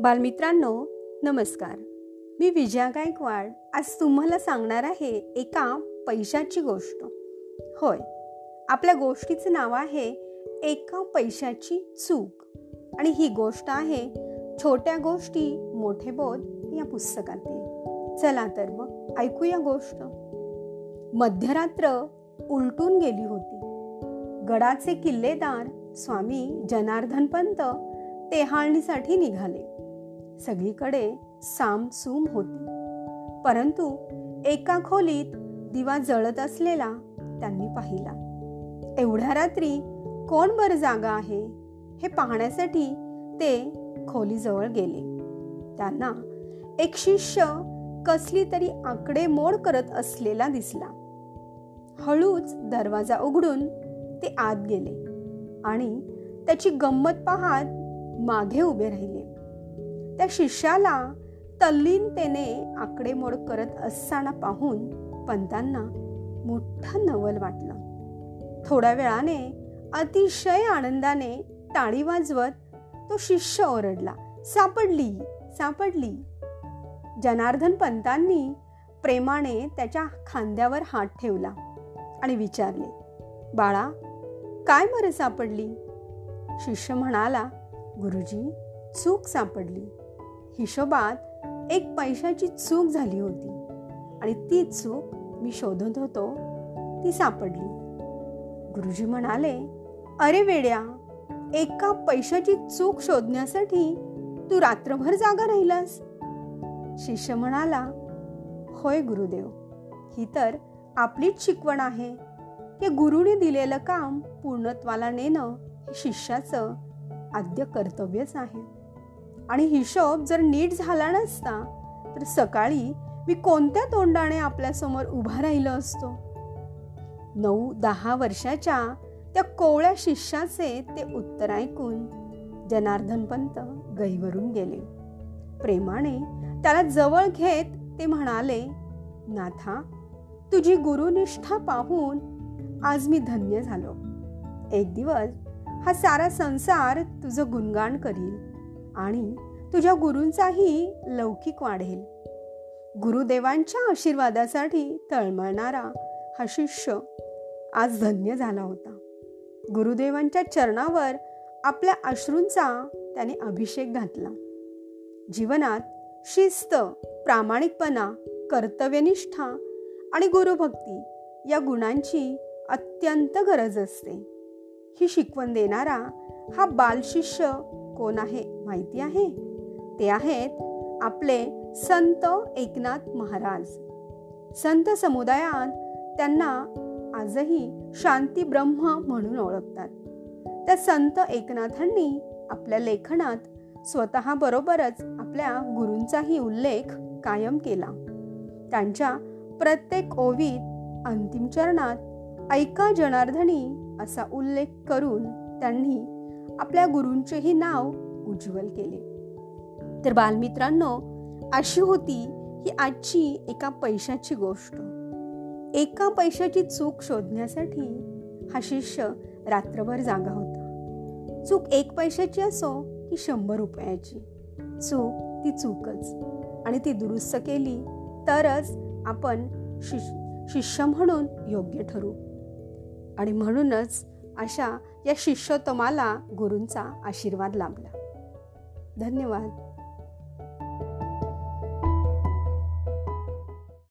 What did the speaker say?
बालमित्रांनो नमस्कार. मी विजया गायकवाड आज तुम्हाला सांगणार आहे एका पैशाची गोष्ट. होय आपल्या गोष्टीचं नाव आहे एका पैशाची चूक. आणि ही गोष्ट आहे छोट्या गोष्टी मोठे बोध या पुस्तकातील. चला तर मग ऐकूया गोष्ट. मध्यरात्र उलटून गेली होती. गडाचे किल्लेदार स्वामी जनार्दन पंत टेहाळणीसाठी निघाले. सगळीकडे सामसूम होती. परंतु एका खोलीत दिवा जळत असलेला त्यांनी पाहिला. एवढ्या रात्री कोण बर जागा आहे? हे पाहण्यासाठी ते खोलीजवळ गेले. त्यांना एक शिष्य कसली तरी आकडेमोड करत असलेला दिसला. हळूच दरवाजा उघडून ते आत गेले आणि त्याची गंमत पाहत मागे उभे राहिले. त्या शिष्याला तल्लीनतेने आकडेमोड करत असताना पाहून पंतांना मोठं नवल वाटलं. थोड्या वेळाने अतिशय आनंदाने टाळी वाजवत तो शिष्य ओरडला सापडली सापडली. जनार्दन पंतांनी प्रेमाने त्याच्या खांद्यावर हात ठेवला आणि विचारले बाळा काय बरं सापडली? शिष्य म्हणाला गुरुजी चूक सापडली. हिशोबात एक पैशाची चूक झाली होती आणि ती चूक मी शोधत होतो ती सापडली. गुरुजी म्हणाले अरे वेड्या एका पैशाची चूक शोधण्यासाठी तू रात्रभर जागा राहिलास. शिष्य म्हणाला होय गुरुदेव ही तर आपलीच शिकवण आहे. की गुरुने दिलेलं काम पूर्णत्वाला नेणं हे शिष्याचं आद्य कर्तव्यच आहे. आणि हिशोब जर नीट झाला नसता तर सकाळी मी कोणत्या तोंडाने आपल्यासमोर उभा राहिलो असतो? नऊ दहा वर्षाच्या त्या कोवळ्या शिष्याचे ते उत्तर ऐकून जनार्दन पंत गहीवरून गेले. प्रेमाने त्याला जवळ घेत ते म्हणाले नाथा तुझी गुरुनिष्ठा पाहून आज मी धन्य झालो. एक दिवस हा सारा संसार तुझं गुणगान करील. आणि तुझ्या गुरूंचाही लौकिक वाढेल. गुरुदेवांच्या आशीर्वादासाठी तळमळणारा हा शिष्य आज धन्य झाला होता. गुरुदेवांच्या चरणावर आपल्या अश्रूंचा त्याने अभिषेक घातला. जीवनात शिस्त प्रामाणिकपणा कर्तव्यनिष्ठा आणि गुरुभक्ती या गुणांची अत्यंत गरज असते. ही शिकवण देणारा हा बालशिष्य कोण आहे? माहिती आहे? ते आहेत आपले संत एकनाथ महाराज. संत समुदायात त्यांना आजही शांती ब्रह्म म्हणून ओळखतात. त्या संत एकनाथांनी आपल्या लेखनात स्वतःबरोबरच आपल्या गुरूंचाही उल्लेख कायम केला. त्यांच्या प्रत्येक ओवीत अंतिम चरणात ऐका जनार्दनी असा उल्लेख करून त्यांनी आपल्या गुरूंचेही नाव उज्ज्वल केले. तर बालमित्रांनो अशी होती ही आजची एका पैशाची गोष्ट. एका पैशाची चूक शोधण्यासाठी हा शिष्य रात्रभर जागा होता. चूक एक पैशाची असो की शंभर रुपयाची. चूक ती चूकच. आणि ती दुरुस्त केली तरच आपण शिष शिष्य म्हणून योग्य ठरू. आणि म्हणूनच अशा या शिष्योत्तमाला गुरूंचा आशीर्वाद लाभला. धन्यवाद.